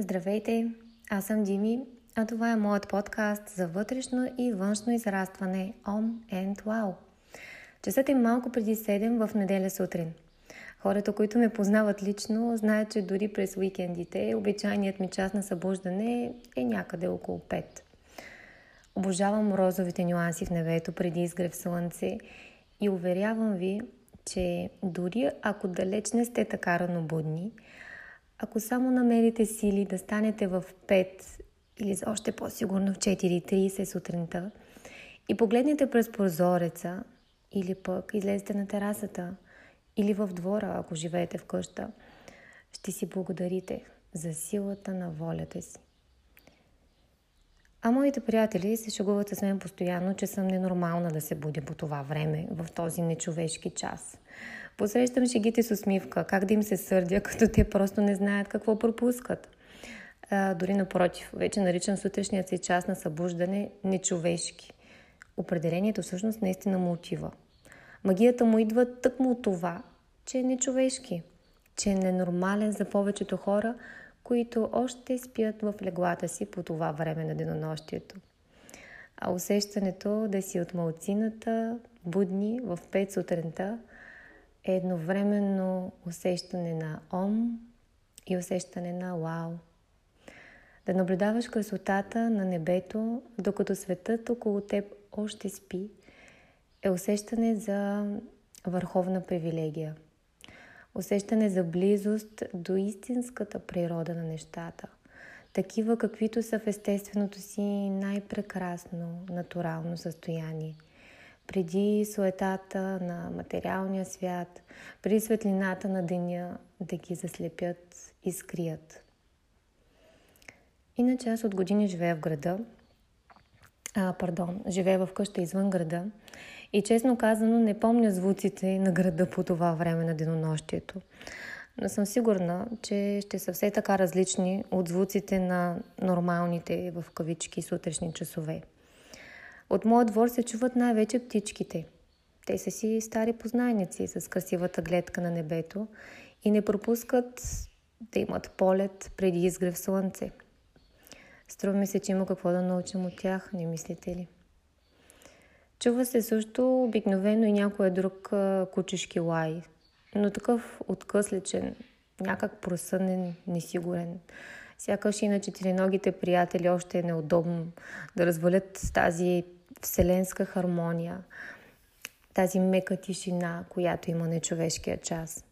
Здравейте, аз съм Дими, а това е моят подкаст за вътрешно и външно израстване Om and Wow. Часът е малко преди 7 в неделя сутрин. Хората, които ме познават лично, знаят, че дори през уикендите обичайният ми час на събуждане е някъде около 5. Обожавам розовите нюанси в небето преди изгрев слънце и уверявам ви, че дори ако далеч не сте така ранобудни, ако само намерите сили да станете в 5 или още по-сигурно в 4.30 сутринта и погледнете през прозореца или пък излезете на терасата или в двора, ако живеете в къща, ще си благодарите за силата на волята си. А моите приятели се шегуват с мен постоянно, че съм ненормална да се будя по това време, в този нечовешки час. Посрещам шегите с усмивка, как да им се сърдя, като те просто не знаят какво пропускат. А, дори напротив, вече наричам сутрешният си час на събуждане нечовешки. Определението всъщност наистина му отива. Магията му идва тъкмо от това, че е нечовешки, че е ненормален за повечето хора, които още спят в леглата си по това време на денонощието. А усещането да си от малцината, будни в 5 сутринта, е едновременно усещане на ом и усещане на вау. Да наблюдаваш красотата на небето, докато светът около теб още спи, е усещане за върховна привилегия – усещане за близост до истинската природа на нещата. Такива, каквито са в естественото си най-прекрасно, натурално състояние. Преди суетата на материалния свят, преди светлината на деня да ги заслепят и скрият. Иначе аз от години живея в града, а, пардон, живея в къща извън града и честно казано не помня звуците на града по това време на денонощието. Но съм сигурна, че ще са все така различни от звуците на нормалните в кавички сутрешни часове. От моят двор се чуват най-вече птичките. Те са си стари познайници с красивата гледка на небето и не пропускат да имат полет преди изгрев слънце. Струва ми се, че има какво да научим от тях, не мислите ли? Чува се също обикновено и някой друг кучешки лай, но такъв откъсличен, някак просънен, несигурен. Сякаш и на четириногите приятели още е неудобно да развалят тази вселенска хармония, тази мека тишина, която има нечовешкия час.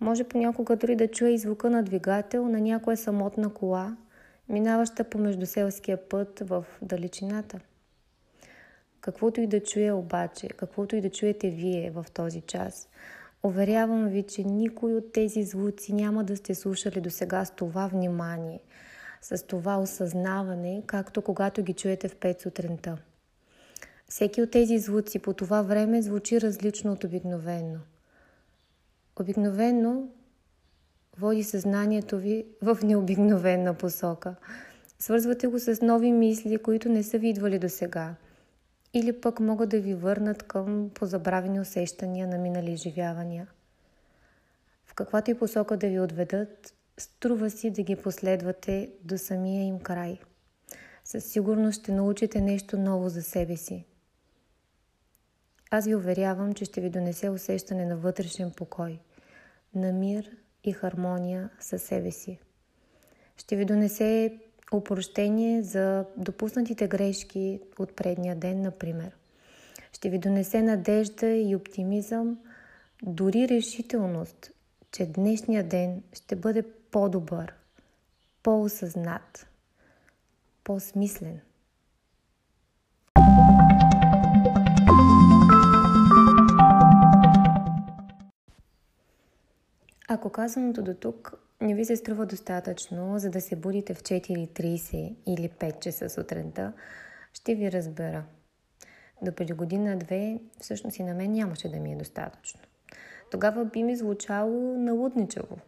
Може понякога дори да чуе и звука на двигател на някоя самотна кола, минаваща по междуселския път в далечината – Каквото и да чуя обаче, каквото и да чуете вие в този час, уверявам ви, че никой от тези звуци няма да сте слушали до сега с това внимание, с това осъзнаване, както когато ги чуете в 5 сутринта. Всеки от тези звуци по това време звучи различно от обикновено. Обикновено води съзнанието ви в необикновена посока. Свързвате го с нови мисли, които не са ви идвали до сега – или пък могат да ви върнат към позабравени усещания на минали изживявания. В каквато и посока да ви отведат, струва си да ги последвате до самия им край. Със сигурност ще научите нещо ново за себе си. Аз ви уверявам, че ще ви донесе усещане на вътрешен покой, на мир и хармония със себе си. Ще ви донесе опрощение за допуснатите грешки от предния ден, например. Ще ви донесе надежда и оптимизъм, дори решителност, че днешния ден ще бъде по-добър, по-осъзнат, по-смислен. Ако казаното до тук не ви се струва достатъчно, за да се будите в 4.30 или 5 часа сутринта, ще ви разбера. До преди година-две, всъщност и на мен нямаше да ми е достатъчно. Тогава би ми звучало налудничаво.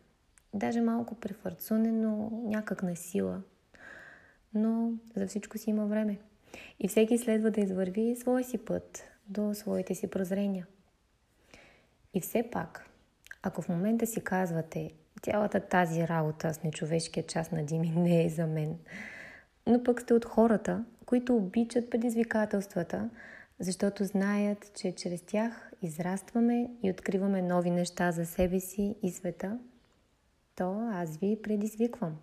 Даже малко префарцунено, някак на сила. Но за всичко си има време. И всеки следва да извърви своя си път до своите си прозрения. И все пак, ако в момента си казвате, цялата тази работа с нечовешкия час на Дими не е за мен. Но пък сте от хората, които обичат предизвикателствата, защото знаят, че чрез тях израстваме и откриваме нови неща за себе си и света, то аз ви предизвиквам.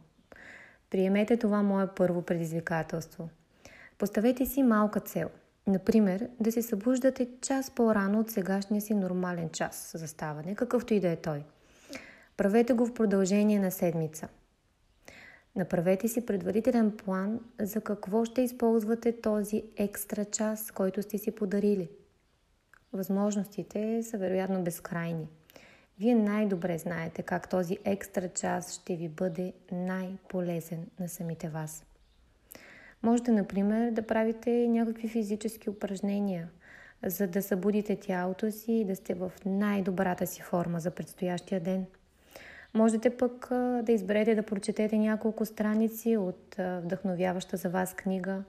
Приемете това мое първо предизвикателство. Поставете си малка цел. Например, да се събуждате час по-рано от сегашния си нормален час за ставане, какъвто и да е той. Правете го в продължение на седмица. Направете си предварителен план за какво ще използвате този екстра час, който сте си подарили. Възможностите са вероятно безкрайни – вие най-добре знаете как този екстра час ще ви бъде най-полезен на самите вас. Можете, например, да правите някакви физически упражнения, за да събудите тялото си и да сте в най-добрата си форма за предстоящия ден. Можете пък да изберете да прочетете няколко страници от вдъхновяваща за вас книга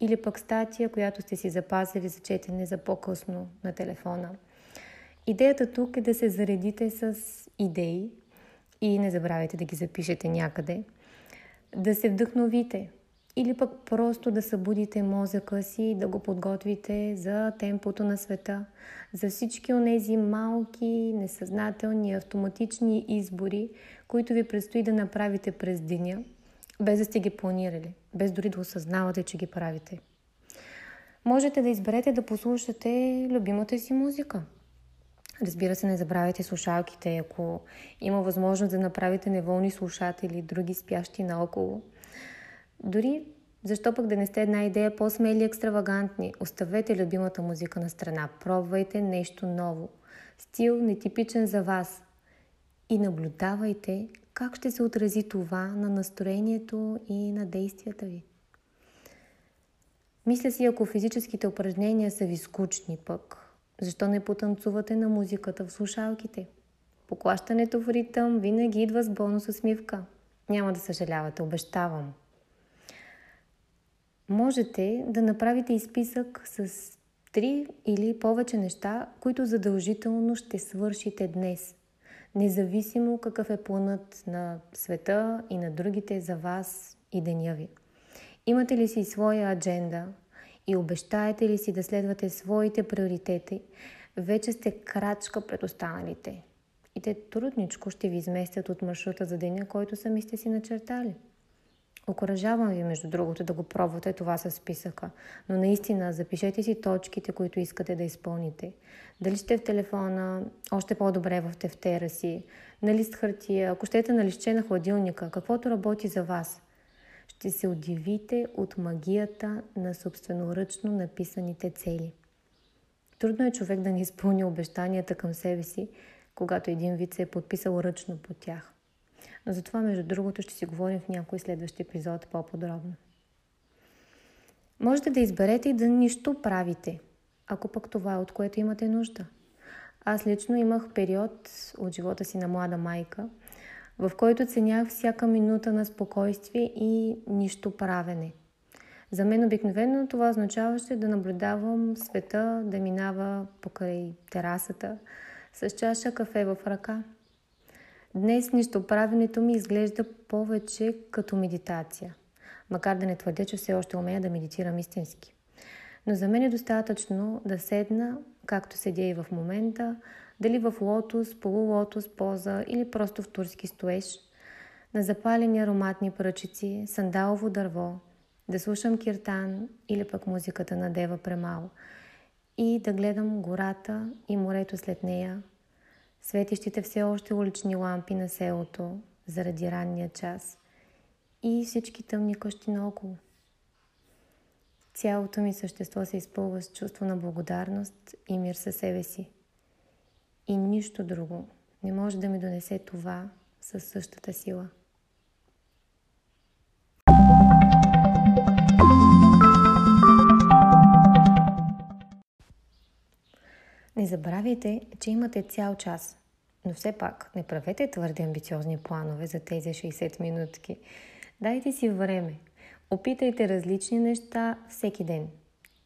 или пък статия, която сте си запазили за четене за по-късно на телефона – Идеята тук е да се заредите с идеи и не забравяйте да ги запишете някъде, да се вдъхновите или пък просто да събудите мозъка си и да го подготвите за темпото на света, за всички от тези малки, несъзнателни, автоматични избори, които ви предстои да направите през деня, без да сте ги планирали, без дори да осъзнавате, че ги правите. Можете да изберете да послушате любимата си музика – Разбира се, не забравяйте слушалките, ако има възможност да направите неволни слушатели, други спящи наоколо. Дори защо пък да не сте една идея по-смели и екстравагантни? Оставете любимата музика на страна, пробвайте нещо ново. Стил нетипичен за вас. И наблюдавайте как ще се отрази това на настроението и на действията ви. Мисля си, ако физическите упражнения са ви скучни пък, защо не потанцувате на музиката в слушалките? Поклащането в ритъм винаги идва с бонус усмивка. Няма да съжалявате, обещавам. Можете да направите изписък с три или повече неща, които задължително ще свършите днес. Независимо какъв е планът на света и на другите за вас и деня ви. Имате ли си своя адженда, и обещаете ли си да следвате своите приоритети, вече сте крачка пред останалите. И те трудничко ще ви изместят от маршрута за деня, който сами сте си начертали. Окоръжавам ви, между другото, да го пробвате това с списъка. Но наистина, запишете си точките, които искате да изпълните. Дали сте в телефона, още по-добре в тефтера си, на лист хартия, ако щете на листче на хладилника, каквото работи за вас ще се удивите от магията на собственоръчно написаните цели. Трудно е човек да не изпълни обещанията към себе си, когато един вид се е подписал ръчно по тях. За това, между другото, ще си говорим в някой следващ епизод по-подробно. Можете да изберете и да нищо правите, ако пък това е от което имате нужда. Аз лично имах период от живота си на млада майка – в който ценях всяка минута на спокойствие и нищо правене. За мен обикновено това означаваше да наблюдавам света да минава покрай терасата с чаша кафе в ръка. Днес нищо правенето ми изглежда повече като медитация, макар да не твърдя, че все още умея да медитирам истински. Но за мен е достатъчно да седна, както седя и в момента, дали в лотос, полулотос поза или просто в турски стоеж, на запалени ароматни пръчици, сандалово дърво, да слушам киртан или пък музиката на Дева Премал и да гледам гората и морето след нея, светещите все още улични лампи на селото заради ранния час и всички тъмни къщи наоколо. Цялото ми същество се изпълва с чувство на благодарност и мир със себе си. И нищо друго не може да ми донесе това със същата сила. Не забравяйте, че имате цял час, но все пак не правете твърде амбициозни планове за тези 60 минутки. Дайте си време. Опитайте различни неща всеки ден,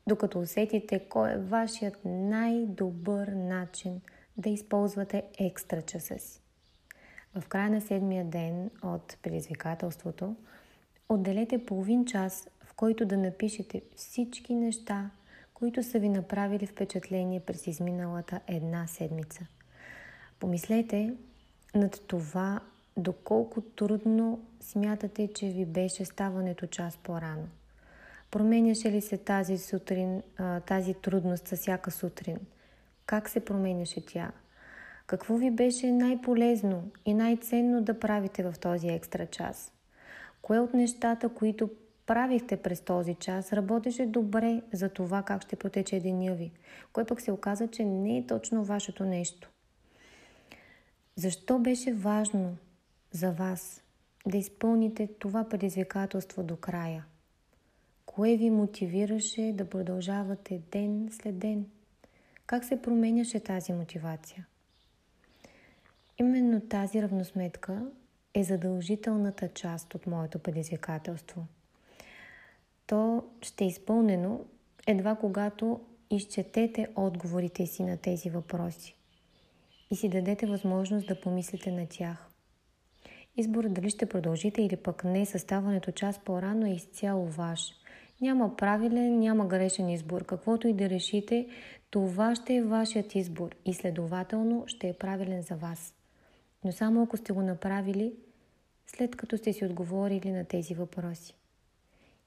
докато усетите кой е вашият най-добър начин – да използвате екстра часа си. В края на седмия ден от предизвикателството, отделете половин час, в който да напишете всички неща, които са ви направили впечатление през изминалата една седмица. Помислете над това, доколко трудно смятате, че ви беше ставането час по-рано. Променяше ли се тази сутрин, тази трудност с всяка сутрин? Как се променяше тя? Какво ви беше най-полезно и най-ценно да правите в този екстра час? Кое от нещата, които правихте през този час, работеше добре за това как ще протече деня ви, кое пък се оказа, че не е точно вашето нещо. Защо беше важно за вас да изпълните това предизвикателство до края? Кое ви мотивираше да продължавате ден след ден? Как се променяше тази мотивация? Именно тази равносметка е задължителната част от моето предизвикателство. То ще е изпълнено едва когато изчетете отговорите си на тези въпроси и си дадете възможност да помислите на тях. Изборът дали ще продължите или пък не, съставането час по-рано е изцяло ваш. Няма правилен, няма грешен избор. Каквото и да решите, това ще е вашият избор и следователно ще е правилен за вас. Но само ако сте го направили, след като сте си отговорили на тези въпроси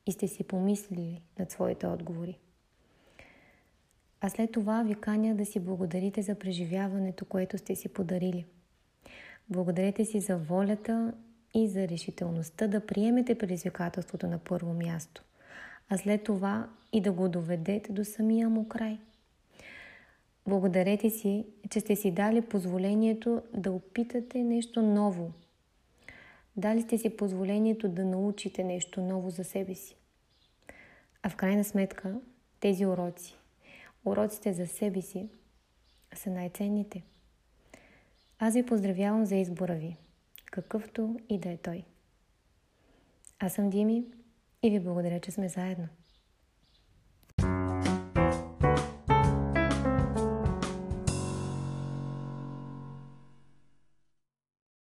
и сте си помислили над своите отговори. А след това ви каня да си благодарите за преживяването, което сте си подарили. Благодарете си за волята и за решителността да приемете предизвикателството на първо място, а след това и да го доведете до самия му край. Благодарете си, че сте си дали позволението да опитате нещо ново. Дали сте си позволението да научите нещо ново за себе си. А в крайна сметка, тези уроци, уроците за себе си, са най-ценните. Аз ви поздравявам за избора ви, какъвто и да е той. Аз съм Дими и ви благодаря, че сме заедно.